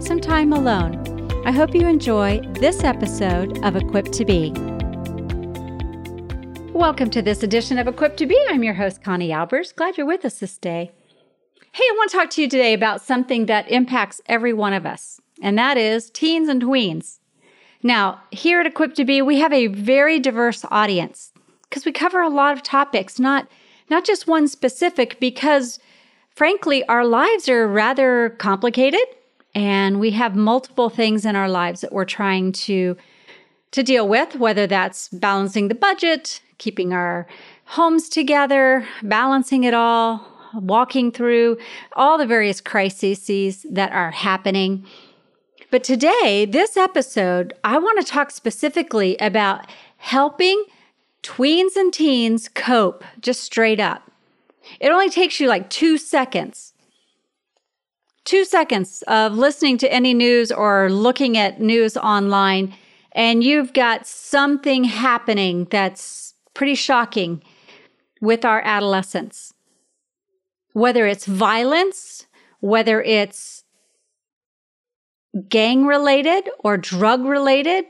some time alone, I hope you enjoy this episode of Equipped to Be. Welcome to this edition of Equipped to Be. I'm your host, Connie Albers. Glad you're with us this day. Hey, I want to talk to you today about something that impacts every one of us, and that is teens and tweens. Now, here at Equipped to Be, we have a very diverse audience because we cover a lot of topics, not not just one specific because frankly, our lives are rather complicated and we have multiple things in our lives that we're trying to to deal with, whether that's balancing the budget, keeping our homes together, balancing it all, walking through all the various crises that are happening. But today, this episode, I want to talk specifically about helping tweens and teens cope just straight up. It only takes you like two seconds. Two seconds of listening to any news or looking at news online, and you've got something happening that's pretty shocking with our adolescents. Whether it's violence, whether it's gang related or drug related,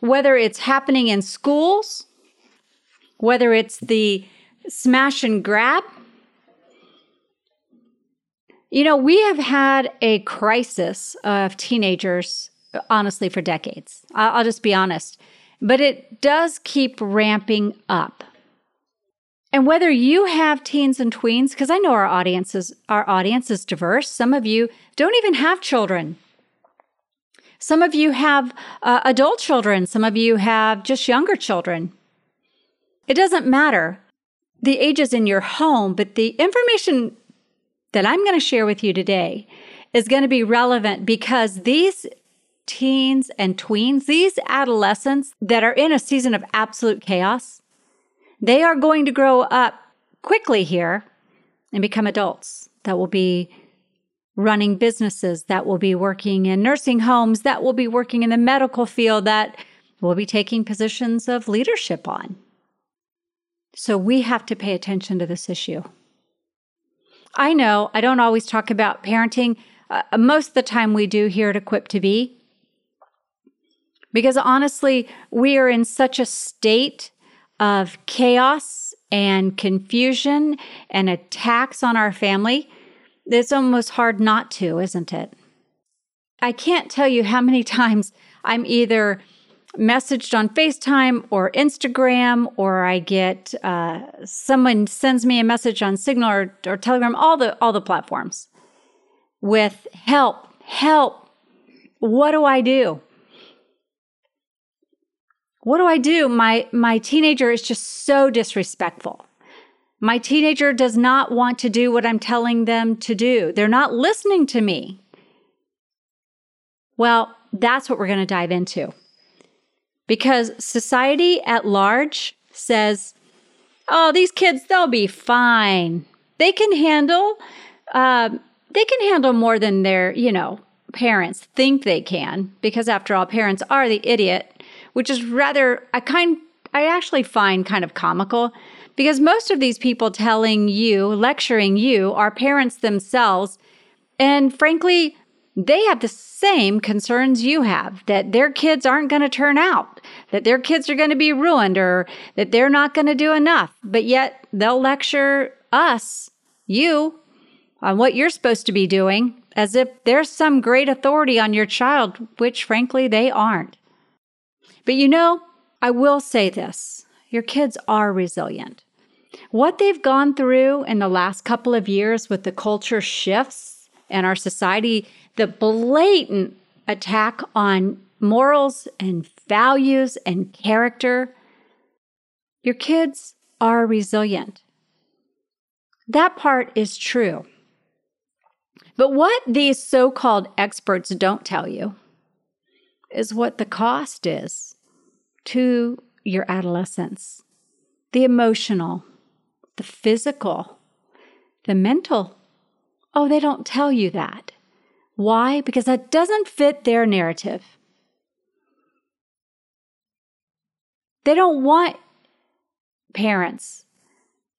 whether it's happening in schools, whether it's the smash and grab. You know, we have had a crisis of teenagers, honestly, for decades. I'll, just be honest. But it does keep ramping up. And whether you have teens and tweens, because I know our audiences, our audience is diverse. Some of you don't even have children. Some of you have uh, adult children. Some of you have just younger children. It doesn't matter the ages in your home, but the information that I'm going to share with you today is going to be relevant because these teens and tweens, these adolescents that are in a season of absolute chaos, they are going to grow up quickly here and become adults that will be running businesses, that will be working in nursing homes, that will be working in the medical field, that will be taking positions of leadership on. So we have to pay attention to this issue. I know I don't always talk about parenting. Uh, most of the time we do here at Equipped to Be. Because honestly, we are in such a state of chaos and confusion and attacks on our family, it's almost hard not to, isn't it? I can't tell you how many times I'm either messaged on FaceTime or Instagram, or I get uh, someone sends me a message on Signal or, or Telegram, all the all the platforms with help, help. What do I do? What do I do? My my teenager is just so disrespectful. My teenager does not want to do what I'm telling them to do. They're not listening to me. Well, that's what we're going to dive into because society at large says, oh, these kids, they'll be fine. They can handle, uh, they can handle more than their, you know, parents think they can, because after all, parents are the idiot, which is rather, I kind, I actually find kind of comical because most of these people telling you, lecturing you, are parents themselves. And frankly, they have the same concerns you have that their kids aren't going to turn out, that their kids are going to be ruined, or that they're not going to do enough. But yet they'll lecture us, you, on what you're supposed to be doing as if there's some great authority on your child, which frankly they aren't. But you know, I will say this your kids are resilient. What they've gone through in the last couple of years with the culture shifts and our society the blatant attack on morals and values and character, your kids are resilient. That part is true. But what these so called experts don't tell you is what the cost is to your adolescence the emotional, the physical, the mental. Oh, they don't tell you that. Why? Because that doesn't fit their narrative. They don't want parents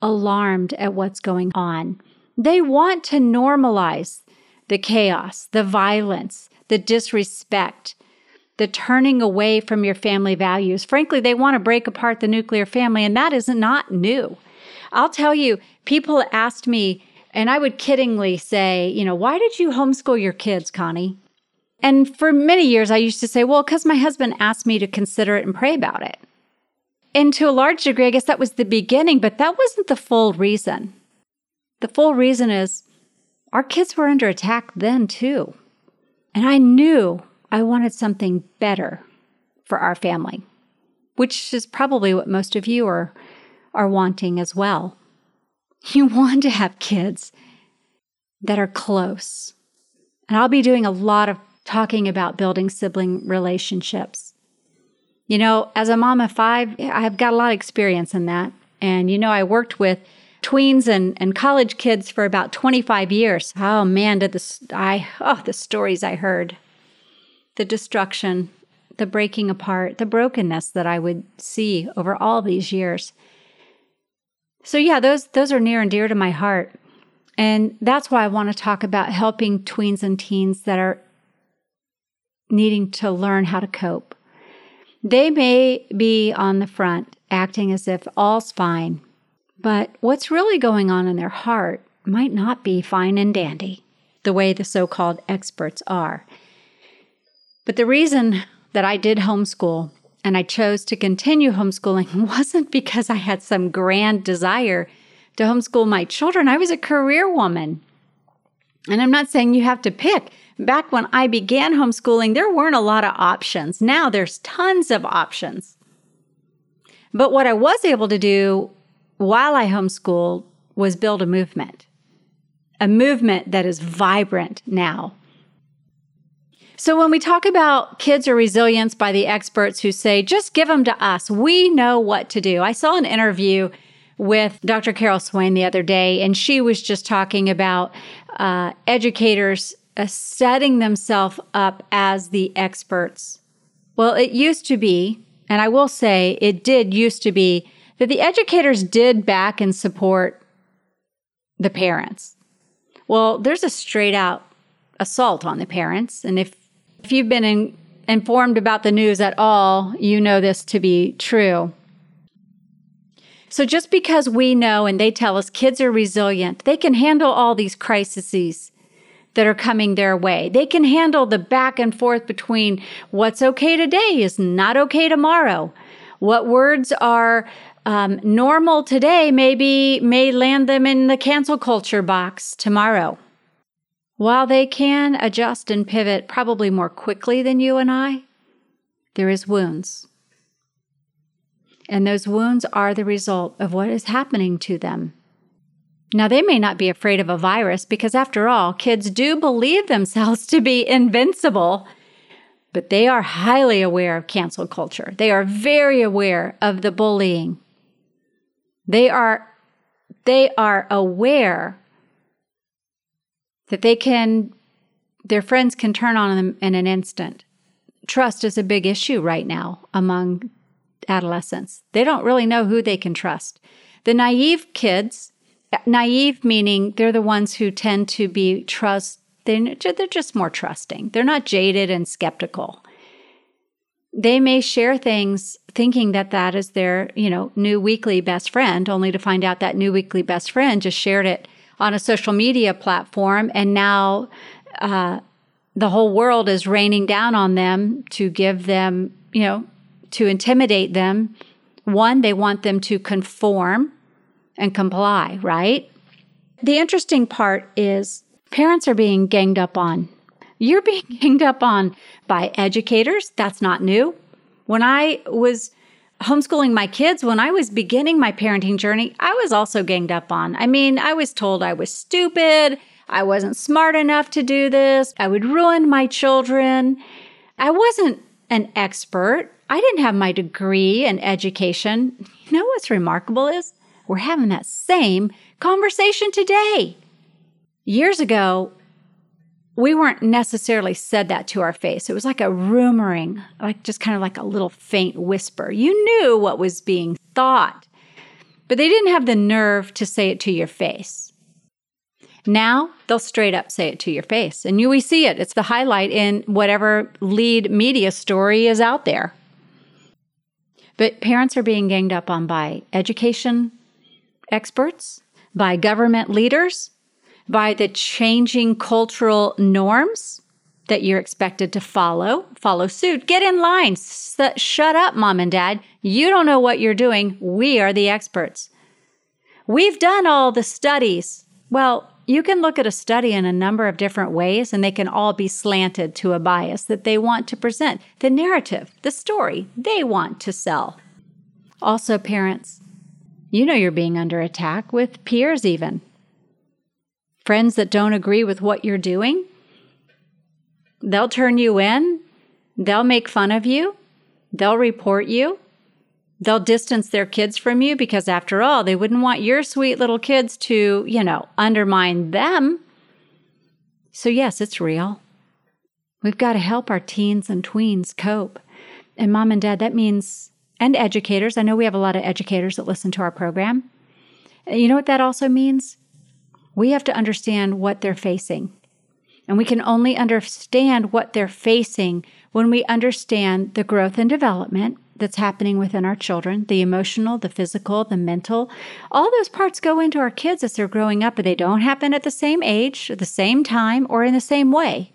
alarmed at what's going on. They want to normalize the chaos, the violence, the disrespect, the turning away from your family values. Frankly, they want to break apart the nuclear family, and that is not new. I'll tell you, people asked me, and I would kiddingly say, you know, why did you homeschool your kids, Connie? And for many years, I used to say, well, because my husband asked me to consider it and pray about it. And to a large degree, I guess that was the beginning, but that wasn't the full reason. The full reason is our kids were under attack then, too. And I knew I wanted something better for our family, which is probably what most of you are, are wanting as well. You want to have kids that are close. And I'll be doing a lot of talking about building sibling relationships. You know, as a mom of five, I've got a lot of experience in that. And, you know, I worked with tweens and, and college kids for about 25 years. Oh man, did this, I, oh, the stories I heard, the destruction, the breaking apart, the brokenness that I would see over all these years. So yeah, those, those are near and dear to my heart. And that's why I want to talk about helping tweens and teens that are needing to learn how to cope. They may be on the front acting as if all's fine, but what's really going on in their heart might not be fine and dandy, the way the so called experts are. But the reason that I did homeschool and I chose to continue homeschooling wasn't because I had some grand desire to homeschool my children. I was a career woman. And I'm not saying you have to pick. Back when I began homeschooling, there weren't a lot of options. Now there's tons of options. But what I was able to do while I homeschooled was build a movement, a movement that is vibrant now. So, when we talk about kids or resilience by the experts who say, just give them to us, we know what to do. I saw an interview with Dr. Carol Swain the other day, and she was just talking about uh, educators uh, setting themselves up as the experts. Well, it used to be, and I will say it did used to be, that the educators did back and support the parents. Well, there's a straight out assault on the parents. And if, if you've been in, informed about the news at all, you know this to be true. So just because we know and they tell us kids are resilient, they can handle all these crises that are coming their way. They can handle the back and forth between what's okay today is not okay tomorrow. What words are um, normal today maybe may land them in the cancel culture box tomorrow. While they can adjust and pivot probably more quickly than you and I, there is wounds. And those wounds are the result of what is happening to them. Now, they may not be afraid of a virus because, after all, kids do believe themselves to be invincible but they are highly aware of cancel culture. They are very aware of the bullying. They are they are aware that they can their friends can turn on them in an instant. Trust is a big issue right now among adolescents. They don't really know who they can trust. The naive kids, naive meaning they're the ones who tend to be trust they're, they're just more trusting. They're not jaded and skeptical. They may share things thinking that that is their, you know, new weekly best friend, only to find out that new weekly best friend just shared it on a social media platform, and now uh, the whole world is raining down on them to give them, you know, to intimidate them. One, they want them to conform and comply, right? The interesting part is Parents are being ganged up on. You're being ganged up on by educators. That's not new. When I was homeschooling my kids, when I was beginning my parenting journey, I was also ganged up on. I mean, I was told I was stupid. I wasn't smart enough to do this. I would ruin my children. I wasn't an expert. I didn't have my degree in education. You know what's remarkable is we're having that same conversation today. Years ago, we weren't necessarily said that to our face. It was like a rumoring, like just kind of like a little faint whisper. You knew what was being thought, but they didn't have the nerve to say it to your face. Now they'll straight up say it to your face, and you we see it. It's the highlight in whatever lead media story is out there. But parents are being ganged up on by education experts, by government leaders, by the changing cultural norms that you're expected to follow, follow suit. Get in line. S- shut up, mom and dad. You don't know what you're doing. We are the experts. We've done all the studies. Well, you can look at a study in a number of different ways, and they can all be slanted to a bias that they want to present, the narrative, the story they want to sell. Also, parents, you know you're being under attack with peers, even. Friends that don't agree with what you're doing, they'll turn you in, they'll make fun of you, they'll report you, they'll distance their kids from you because, after all, they wouldn't want your sweet little kids to, you know, undermine them. So, yes, it's real. We've got to help our teens and tweens cope. And, mom and dad, that means, and educators. I know we have a lot of educators that listen to our program. You know what that also means? We have to understand what they're facing. And we can only understand what they're facing when we understand the growth and development that's happening within our children the emotional, the physical, the mental. All those parts go into our kids as they're growing up, but they don't happen at the same age, at the same time, or in the same way.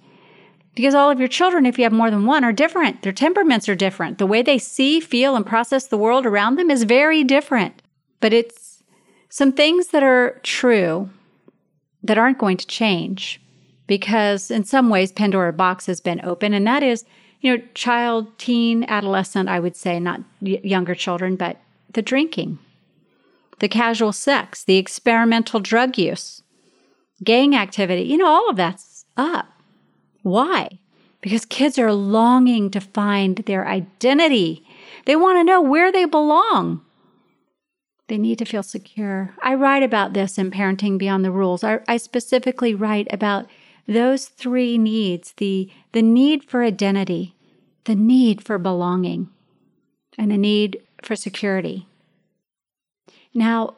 Because all of your children, if you have more than one, are different. Their temperaments are different. The way they see, feel, and process the world around them is very different. But it's some things that are true that aren't going to change because, in some ways, Pandora box has been open, and that is you know, child, teen, adolescent, I would say, not y- younger children, but the drinking, the casual sex, the experimental drug use, gang activity, you know, all of that's up. Why? Because kids are longing to find their identity. They want to know where they belong. They need to feel secure. I write about this in Parenting Beyond the Rules. I, I specifically write about those three needs the, the need for identity, the need for belonging, and the need for security. Now,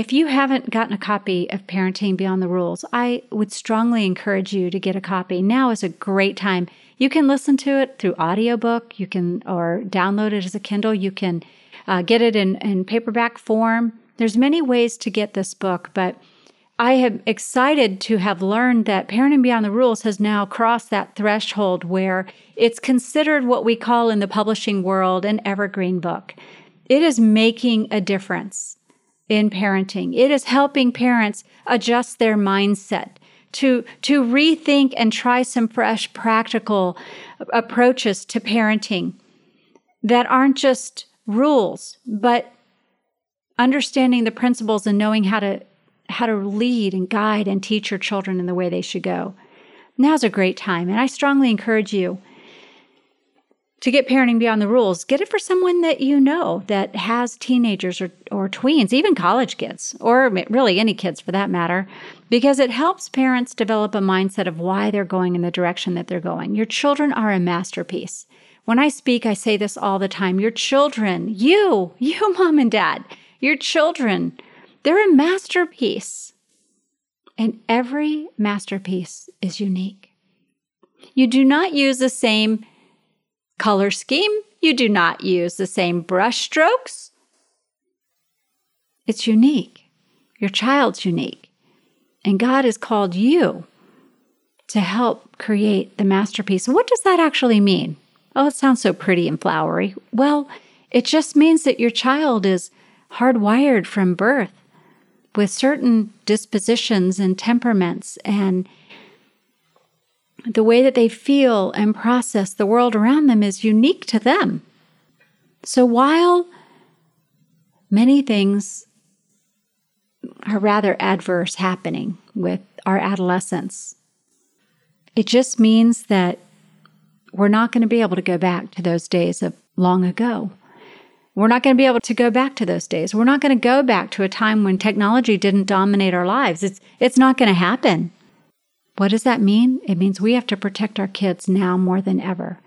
if you haven't gotten a copy of Parenting Beyond the Rules, I would strongly encourage you to get a copy. Now is a great time. You can listen to it through audiobook, you can or download it as a Kindle, you can uh, get it in, in paperback form. There's many ways to get this book, but I am excited to have learned that Parenting Beyond the Rules has now crossed that threshold where it's considered what we call in the publishing world an evergreen book. It is making a difference in parenting. It is helping parents adjust their mindset to to rethink and try some fresh practical approaches to parenting that aren't just rules, but understanding the principles and knowing how to how to lead and guide and teach your children in the way they should go. Now's a great time, and I strongly encourage you to get Parenting Beyond the Rules. Get it for someone that you know that has teenagers or, or tweens, even college kids, or really any kids for that matter, because it helps parents develop a mindset of why they're going in the direction that they're going. Your children are a masterpiece. When I speak, I say this all the time. Your children, you, you, mom and dad, your children they're a masterpiece. And every masterpiece is unique. You do not use the same color scheme, you do not use the same brush strokes. It's unique. Your child's unique. And God has called you to help create the masterpiece. What does that actually mean? Oh, it sounds so pretty and flowery. Well, it just means that your child is hardwired from birth with certain dispositions and temperaments and the way that they feel and process the world around them is unique to them. So while many things are rather adverse happening with our adolescence. It just means that we're not going to be able to go back to those days of long ago. We're not going to be able to go back to those days. We're not going to go back to a time when technology didn't dominate our lives. It's, it's not going to happen. What does that mean? It means we have to protect our kids now more than ever.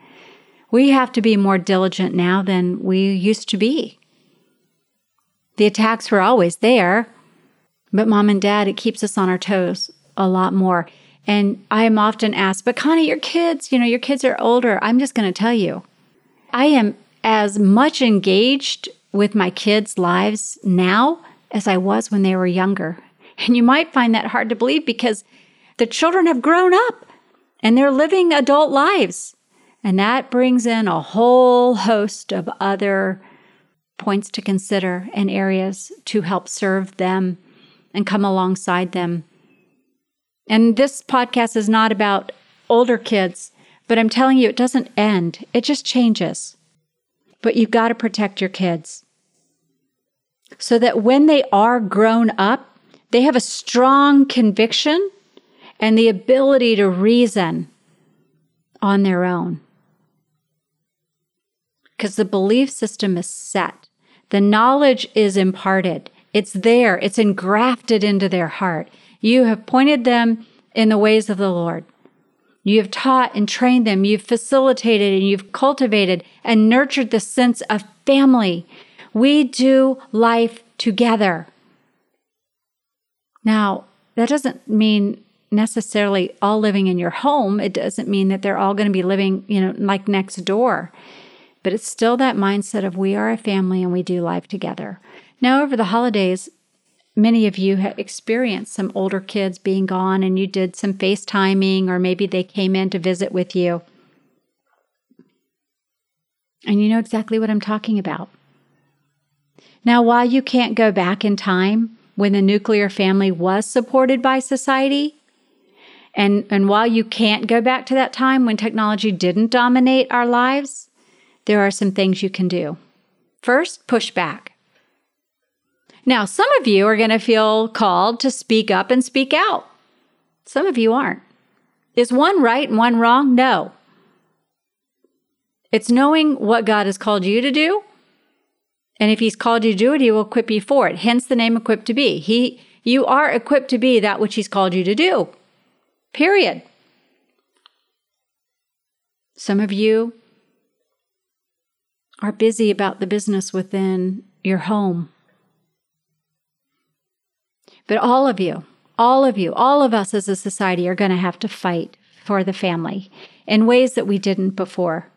We have to be more diligent now than we used to be. The attacks were always there, but mom and dad, it keeps us on our toes a lot more. And I am often asked, but Connie, your kids, you know, your kids are older. I'm just going to tell you, I am as much engaged with my kids' lives now as I was when they were younger. And you might find that hard to believe because the children have grown up and they're living adult lives. And that brings in a whole host of other points to consider and areas to help serve them and come alongside them. And this podcast is not about older kids, but I'm telling you, it doesn't end, it just changes. But you've got to protect your kids so that when they are grown up, they have a strong conviction and the ability to reason on their own. Because the belief system is set, the knowledge is imparted, it's there, it's engrafted into their heart. You have pointed them in the ways of the Lord. You have taught and trained them. You've facilitated and you've cultivated and nurtured the sense of family. We do life together. Now, that doesn't mean necessarily all living in your home. It doesn't mean that they're all going to be living, you know, like next door. But it's still that mindset of we are a family and we do life together. Now, over the holidays, many of you have experienced some older kids being gone and you did some FaceTiming, or maybe they came in to visit with you. And you know exactly what I'm talking about. Now, while you can't go back in time when the nuclear family was supported by society, and, and while you can't go back to that time when technology didn't dominate our lives, there are some things you can do. First, push back. Now, some of you are going to feel called to speak up and speak out. Some of you aren't. Is one right and one wrong? No. It's knowing what God has called you to do. And if He's called you to do it, He will equip you for it. Hence the name equipped to be. He, you are equipped to be that which He's called you to do. Period. Some of you are busy about the business within your home but all of you, all of you, all of us as a society are going to have to fight for the family in ways that we didn't before.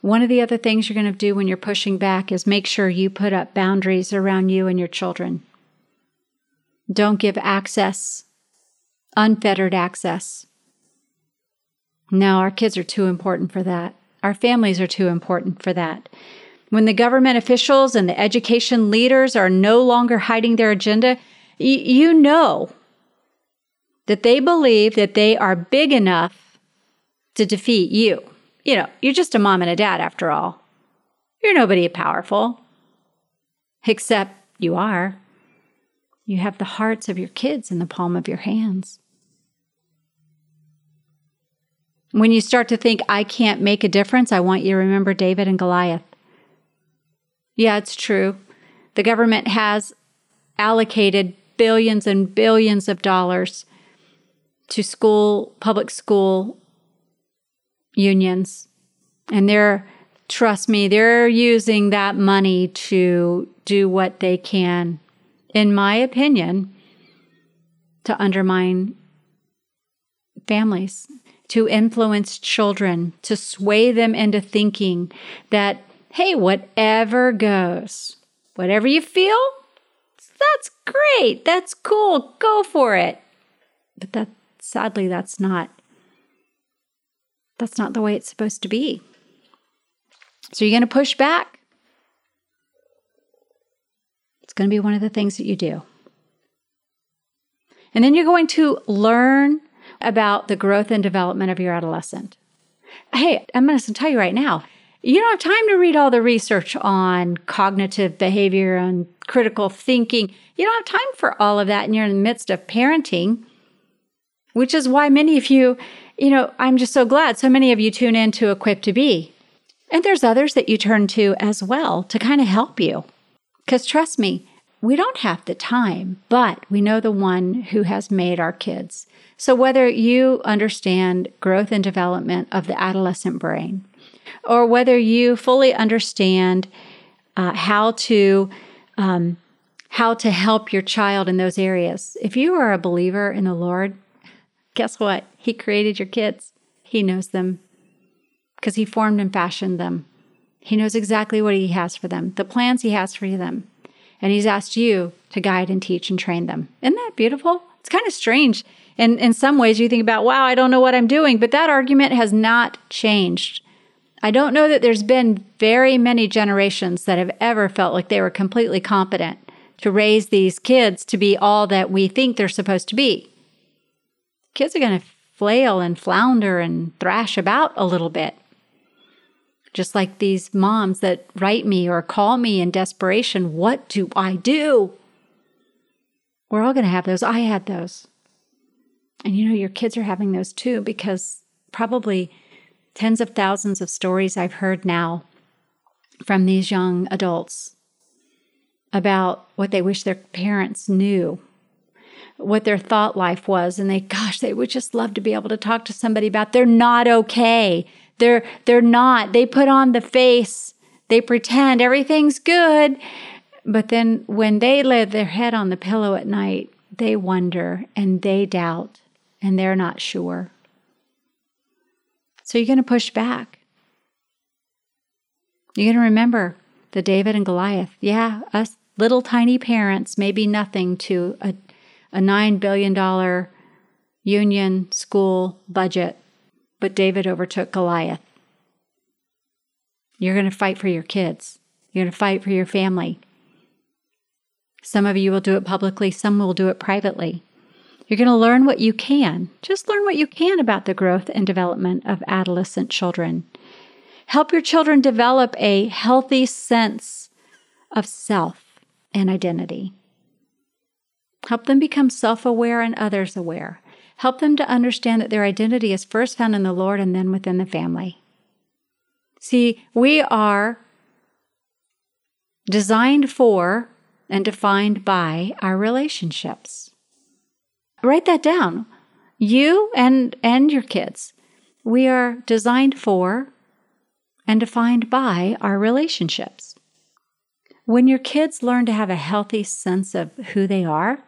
One of the other things you're going to do when you're pushing back is make sure you put up boundaries around you and your children. Don't give access, unfettered access. No, our kids are too important for that. Our families are too important for that. When the government officials and the education leaders are no longer hiding their agenda, y- you know that they believe that they are big enough to defeat you. You know, you're just a mom and a dad after all. You're nobody powerful. Except you are. You have the hearts of your kids in the palm of your hands. When you start to think, I can't make a difference, I want you to remember David and Goliath. Yeah, it's true. The government has allocated billions and billions of dollars to school, public school unions. And they're, trust me, they're using that money to do what they can, in my opinion, to undermine families, to influence children, to sway them into thinking that, hey, whatever goes, whatever you feel, that's great. That's cool. Go for it. But that sadly that's not that's not the way it's supposed to be. So you're going to push back. It's going to be one of the things that you do. And then you're going to learn about the growth and development of your adolescent. Hey, I'm going to tell you right now, you don't have time to read all the research on cognitive behavior and critical thinking. You don't have time for all of that and you're in the midst of parenting. which is why many of you, you know, I'm just so glad so many of you tune in to Equipped to Be. And there's others that you turn to as well to kind of help you. Because trust me, we don't have the time, but we know the one who has made our kids. So whether you understand growth and development of the adolescent brain, or whether you fully understand uh, how to um, how to help your child in those areas, if you are a believer in the Lord, guess what? He created your kids. He knows them because He formed and fashioned them. He knows exactly what He has for them, the plans He has for them. And He's asked you to guide and teach and train them. Isn't that beautiful? It's kind of strange. And in some ways, you think about, wow, I don't know what I'm doing. But that argument has not changed. I don't know that there's been very many generations that have ever felt like they were completely competent to raise these kids to be all that we think they're supposed to be. Kids are going to flail and flounder and thrash about a little bit. Just like these moms that write me or call me in desperation, what do I do? We're all going to have those. I had those. And you know, your kids are having those too, because probably tens of thousands of stories I've heard now from these young adults about what they wish their parents knew, what their thought life was, and they, gosh, they would just love to be able to talk to somebody about they're not okay. They're they're not. They put on the face. They pretend everything's good. But then when they lay their head on the pillow at night, they wonder and they doubt and they're not sure. So you're going to push back. You're going to remember the David and Goliath. Yeah, us little tiny parents may be nothing to a, a $9 billion union school budget but David overtook Goliath. You're going to fight for your kids. You're going to fight for your family. Some of you will do it publicly, some will do it privately. You're going to learn what you can. Just learn what you can about the growth and development of adolescent children. Help your children develop a healthy sense of self and identity. Help them become self aware and others aware. Help them to understand that their identity is first found in the Lord and then within the family. See, we are designed for and defined by our relationships. Write that down. You and, and your kids. We are designed for and defined by our relationships. When your kids learn to have a healthy sense of who they are,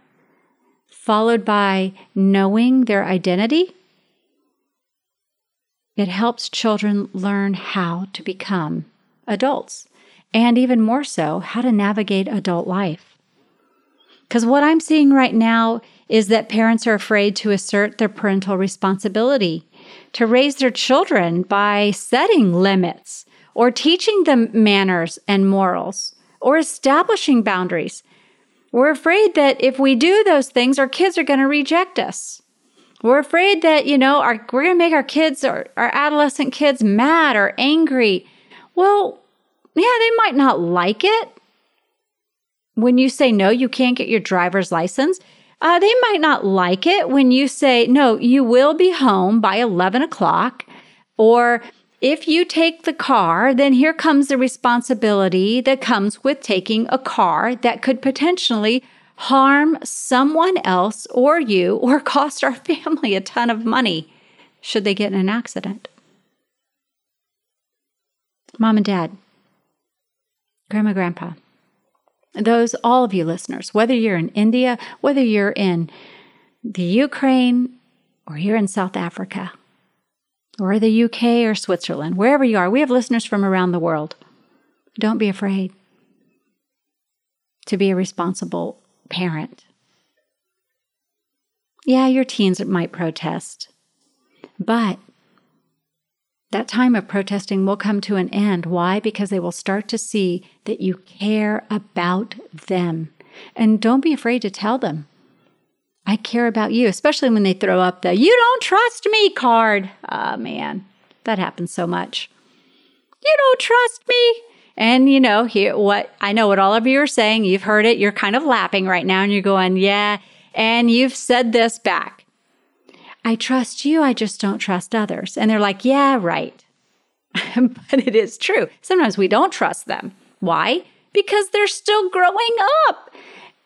followed by knowing their identity, it helps children learn how to become adults and even more so, how to navigate adult life. Because what I'm seeing right now is that parents are afraid to assert their parental responsibility to raise their children by setting limits or teaching them manners and morals or establishing boundaries we're afraid that if we do those things, our kids are going to reject us. We're afraid that, you know, our, we're going to make our kids or our adolescent kids mad or angry. Well, yeah, they might not like it. When you say, no, you can't get your driver's license, uh, they might not like it when you say, no, you will be home by 11 o'clock, or if you take the car, then here comes the responsibility that comes with taking a car that could potentially harm someone else or you or cost our family a ton of money should they get in an accident. Mom and dad, grandma, grandpa, those, all of you listeners, whether you're in India, whether you're in the Ukraine, or you're in South Africa, or the UK or Switzerland, wherever you are. We have listeners from around the world. Don't be afraid to be a responsible parent. Yeah, your teens might protest, but that time of protesting will come to an end. Why? Because they will start to see that you care about them. And don't be afraid to tell them. I care about you, especially when they throw up the you don't trust me card. Oh, man, that happens so much. You don't trust me. And you know, here what I know what all of you are saying, you've heard it, you're kind of laughing right now and you're going, "Yeah." And you've said this back. I trust you, I just don't trust others. And they're like, yeah, right. but it is true. Sometimes we don't trust them. Why? Because they're still growing up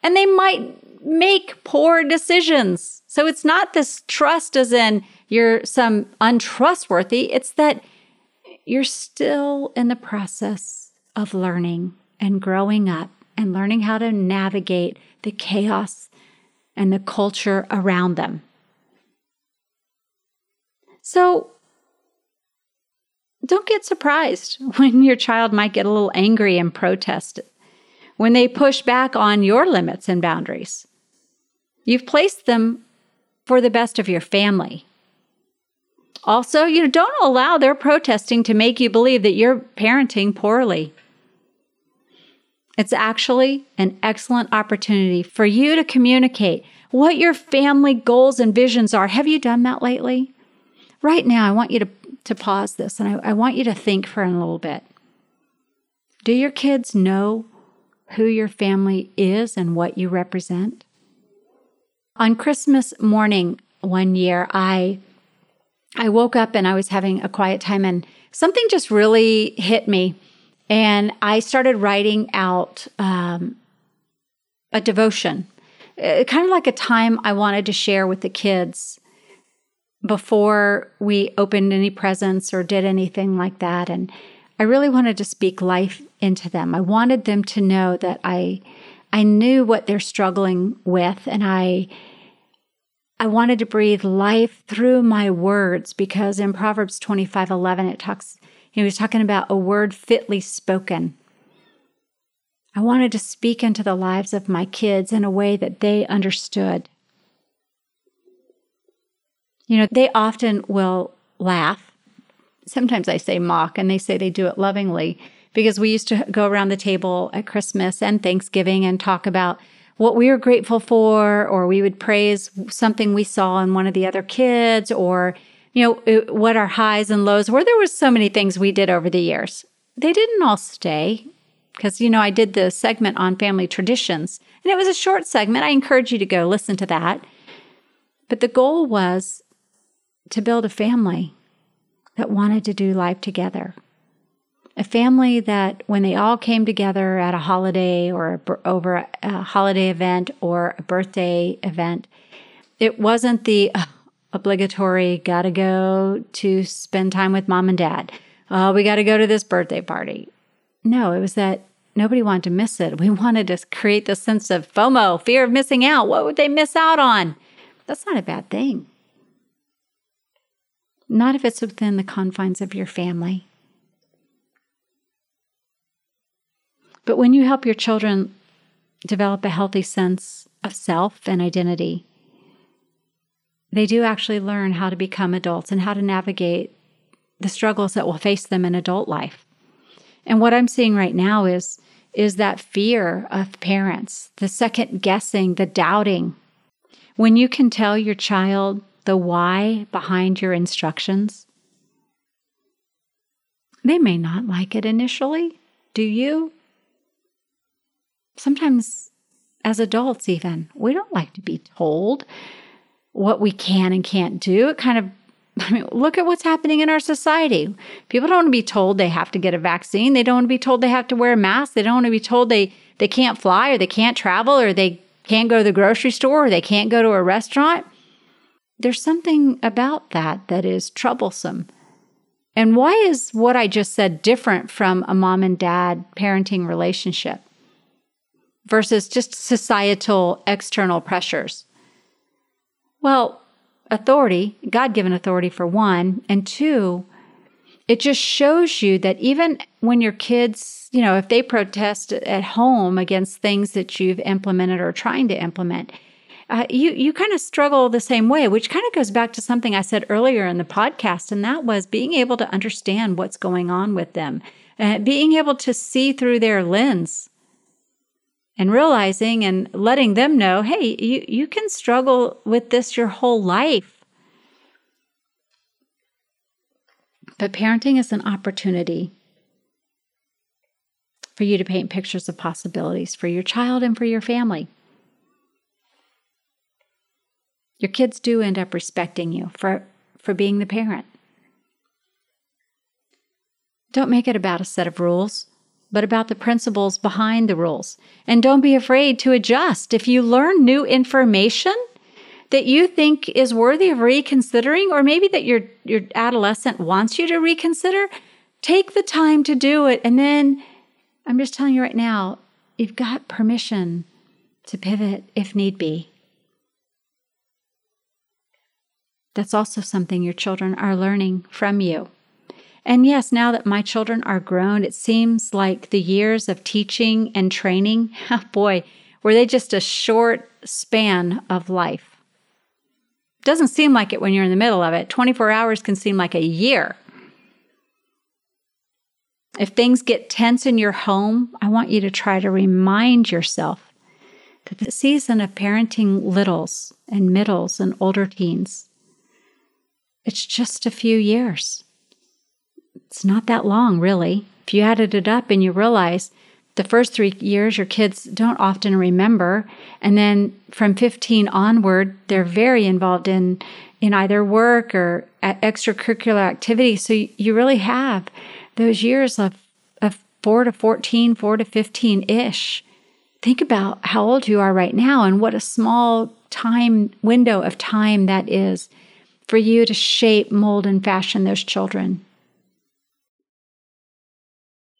and they might make poor decisions. So it's not this trust as in you're some untrustworthy, it's that you're still in the process of learning and growing up and learning how to navigate the chaos and the culture around them. So don't get surprised when your child might get a little angry and protest when they push back on your limits and boundaries. You've placed them for the best of your family. Also, you don't allow their protesting to make you believe that you're parenting poorly. It's actually an excellent opportunity for you to communicate what your family goals and visions are. Have you done that lately? Right now, I want you to, to pause this and I, I want you to think for a little bit. Do your kids know who your family is and what you represent? On Christmas morning one year, I I woke up and I was having a quiet time and something just really hit me. And I started writing out um, a devotion, uh, kind of like a time I wanted to share with the kids before we opened any presents or did anything like that. And I really wanted to speak life into them. I wanted them to know that I I knew what they're struggling with and I I wanted to breathe life through my words because in Proverbs 25 11, it talks, he was talking about a word fitly spoken. I wanted to speak into the lives of my kids in a way that they understood. You know, they often will laugh. Sometimes I say mock, and they say they do it lovingly because we used to go around the table at Christmas and Thanksgiving and talk about what we were grateful for, or we would praise something we saw in one of the other kids, or, you know, what our highs and lows were. There was so many things we did over the years. They didn't all stay because, you know, I did the segment on family traditions and it was a short segment. I encourage you to go listen to that. But the goal was to build a family that wanted to do life together a family that when they all came together at a holiday or a, over a holiday event or a birthday event, it wasn't the uh, obligatory gotta go to spend time with mom and dad. Oh, we got to go to this birthday party. No, it was that nobody wanted to miss it. We wanted to create the sense of FOMO, fear of missing out. What would they miss out on? That's not a bad thing. Not if it's within the confines of your family. But when you help your children develop a healthy sense of self and identity, they do actually learn how to become adults and how to navigate the struggles that will face them in adult life. And what I'm seeing right now is is that fear of parents, the second guessing, the doubting. When you can tell your child the why behind your instructions, they may not like it initially. Do you? sometimes as adults, even, we don't like to be told what we can and can't do. It kind of I mean, look at what's happening in our society. People don't want to be told they have to get a vaccine. They don't want to be told they have to wear a mask. They don't want to be told they, they can't fly or they can't travel or they can't go to the grocery store or they can't go to a restaurant. There's something about that that is troublesome. And why is what I just said different from a mom and dad parenting relationship? versus just societal external pressures? Well, authority, God given authority for one, and two, it just shows you that even when your kids, you know, if they protest at home against things that you've implemented or trying to implement, you you kind of struggle the same way, which kind of goes back to something I said earlier in the podcast, and that was being able to understand what's going on with them, uh, being able to see through their lens and realizing and letting them know hey, you, you can struggle with this your whole life. But parenting is an opportunity for you to paint pictures of possibilities for your child and for your family. Your kids do end up respecting you for, for being the parent. Don't make it about a set of rules, but about the principles behind the rules. And don't be afraid to adjust. If you learn new information that you think is worthy of reconsidering, or maybe that your, your adolescent wants you to reconsider, take the time to do it. And then I'm just telling you right now, you've got permission to pivot if need be. That's also something your children are learning from you. And yes, now that my children are grown, it seems like the years of teaching and training, oh boy, were they just a short span of life. Doesn't seem like it when you're in the middle of it. 24 hours can seem like a year. If things get tense in your home, I want you to try to remind yourself that the season of parenting littles and middles and older teens, it's just a few years. It's not that long, really. If you added it up and you realize the first three years your kids don't often remember, and then from 15 onward, they're very involved in in either work or extracurricular activities. So you really have those years of, of 4 to 14, 4 to 15 ish. Think about how old you are right now and what a small time window of time that is for you to shape, mold, and fashion those children.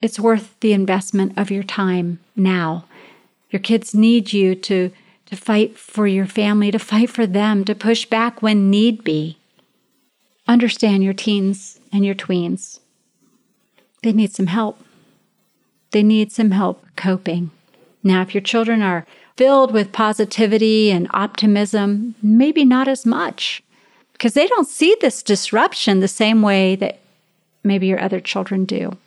It's worth the investment of your time now. Your kids need you to, to fight for your family, to fight for them, to push back when need be. Understand your teens and your tweens. They need some help. They need some help coping. Now, if your children are filled with positivity and optimism, maybe not as much because they don't see this disruption the same way that maybe your other children do.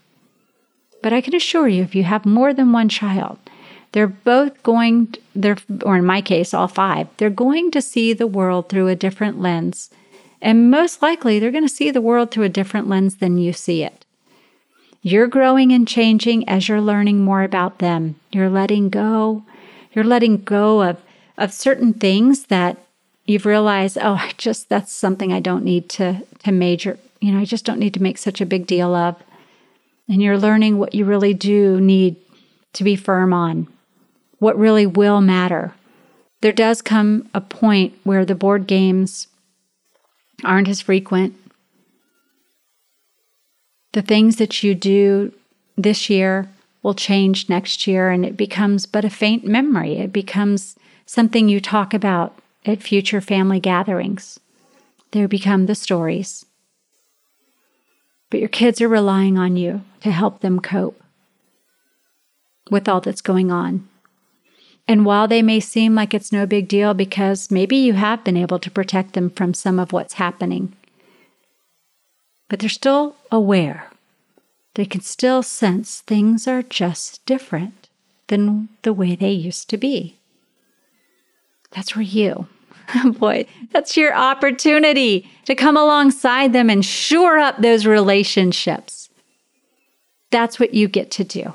But I can assure you, if you have more than one child, they're both going, they're, or in my case, all five, they're going to see the world through a different lens. And most likely, they're going to see the world through a different lens than you see it. You're growing and changing as you're learning more about them. You're letting go. You're letting go of, of certain things that you've realized, oh, I just, that's something I don't need to, to major, you know, I just don't need to make such a big deal of and you're learning what you really do need to be firm on, what really will matter. There does come a point where the board games aren't as frequent. The things that you do this year will change next year, and it becomes but a faint memory. It becomes something you talk about at future family gatherings. They become the stories but your kids are relying on you to help them cope with all that's going on. And while they may seem like it's no big deal because maybe you have been able to protect them from some of what's happening, but they're still aware. They can still sense things are just different than the way they used to be. That's where you Boy, that's your opportunity to come alongside them and shore up those relationships. That's what you get to do.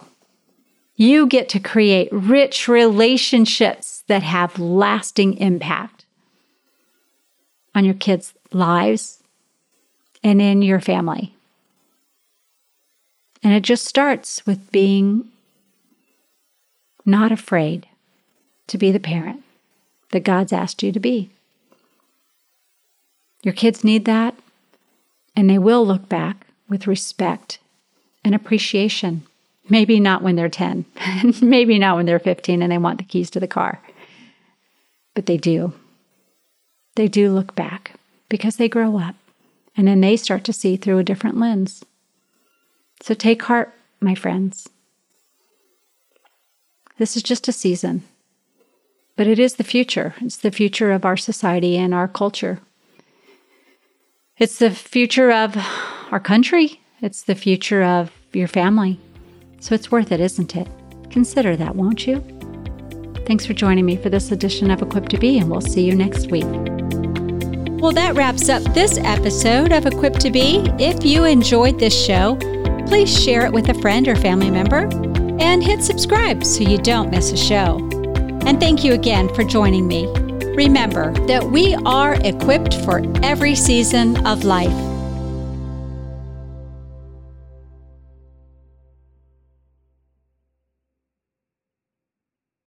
You get to create rich relationships that have lasting impact on your kids' lives and in your family. And it just starts with being not afraid to be the parent that God's asked you to be. Your kids need that, and they will look back with respect and appreciation. Maybe not when they're 10, maybe not when they're 15 and they want the keys to the car, but they do. They do look back because they grow up and then they start to see through a different lens. So take heart, my friends. This is just a season. But it is the future. It's the future of our society and our culture. It's the future of our country. It's the future of your family. So it's worth it, isn't it? Consider that, won't you? Thanks for joining me for this edition of Equipped to Be, and we'll see you next week. Well, that wraps up this episode of Equipped to Be. If you enjoyed this show, please share it with a friend or family member and hit subscribe so you don't miss a show. And thank you again for joining me. Remember that we are equipped for every season of life.